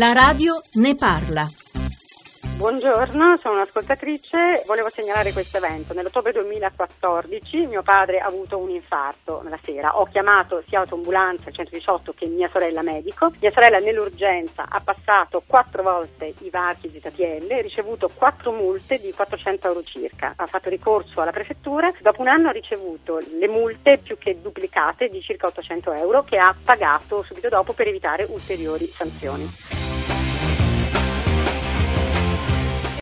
La radio ne parla. Buongiorno, sono un'ascoltatrice. Volevo segnalare questo evento. Nell'ottobre 2014 mio padre ha avuto un infarto la sera. Ho chiamato sia autoambulanza il 118 che mia sorella medico. Mia sorella nell'urgenza ha passato quattro volte i varchi ZTL e ricevuto quattro multe di 400 euro circa. Ha fatto ricorso alla prefettura. Dopo un anno ha ricevuto le multe più che duplicate di circa 800 euro che ha pagato subito dopo per evitare ulteriori sanzioni. Bye.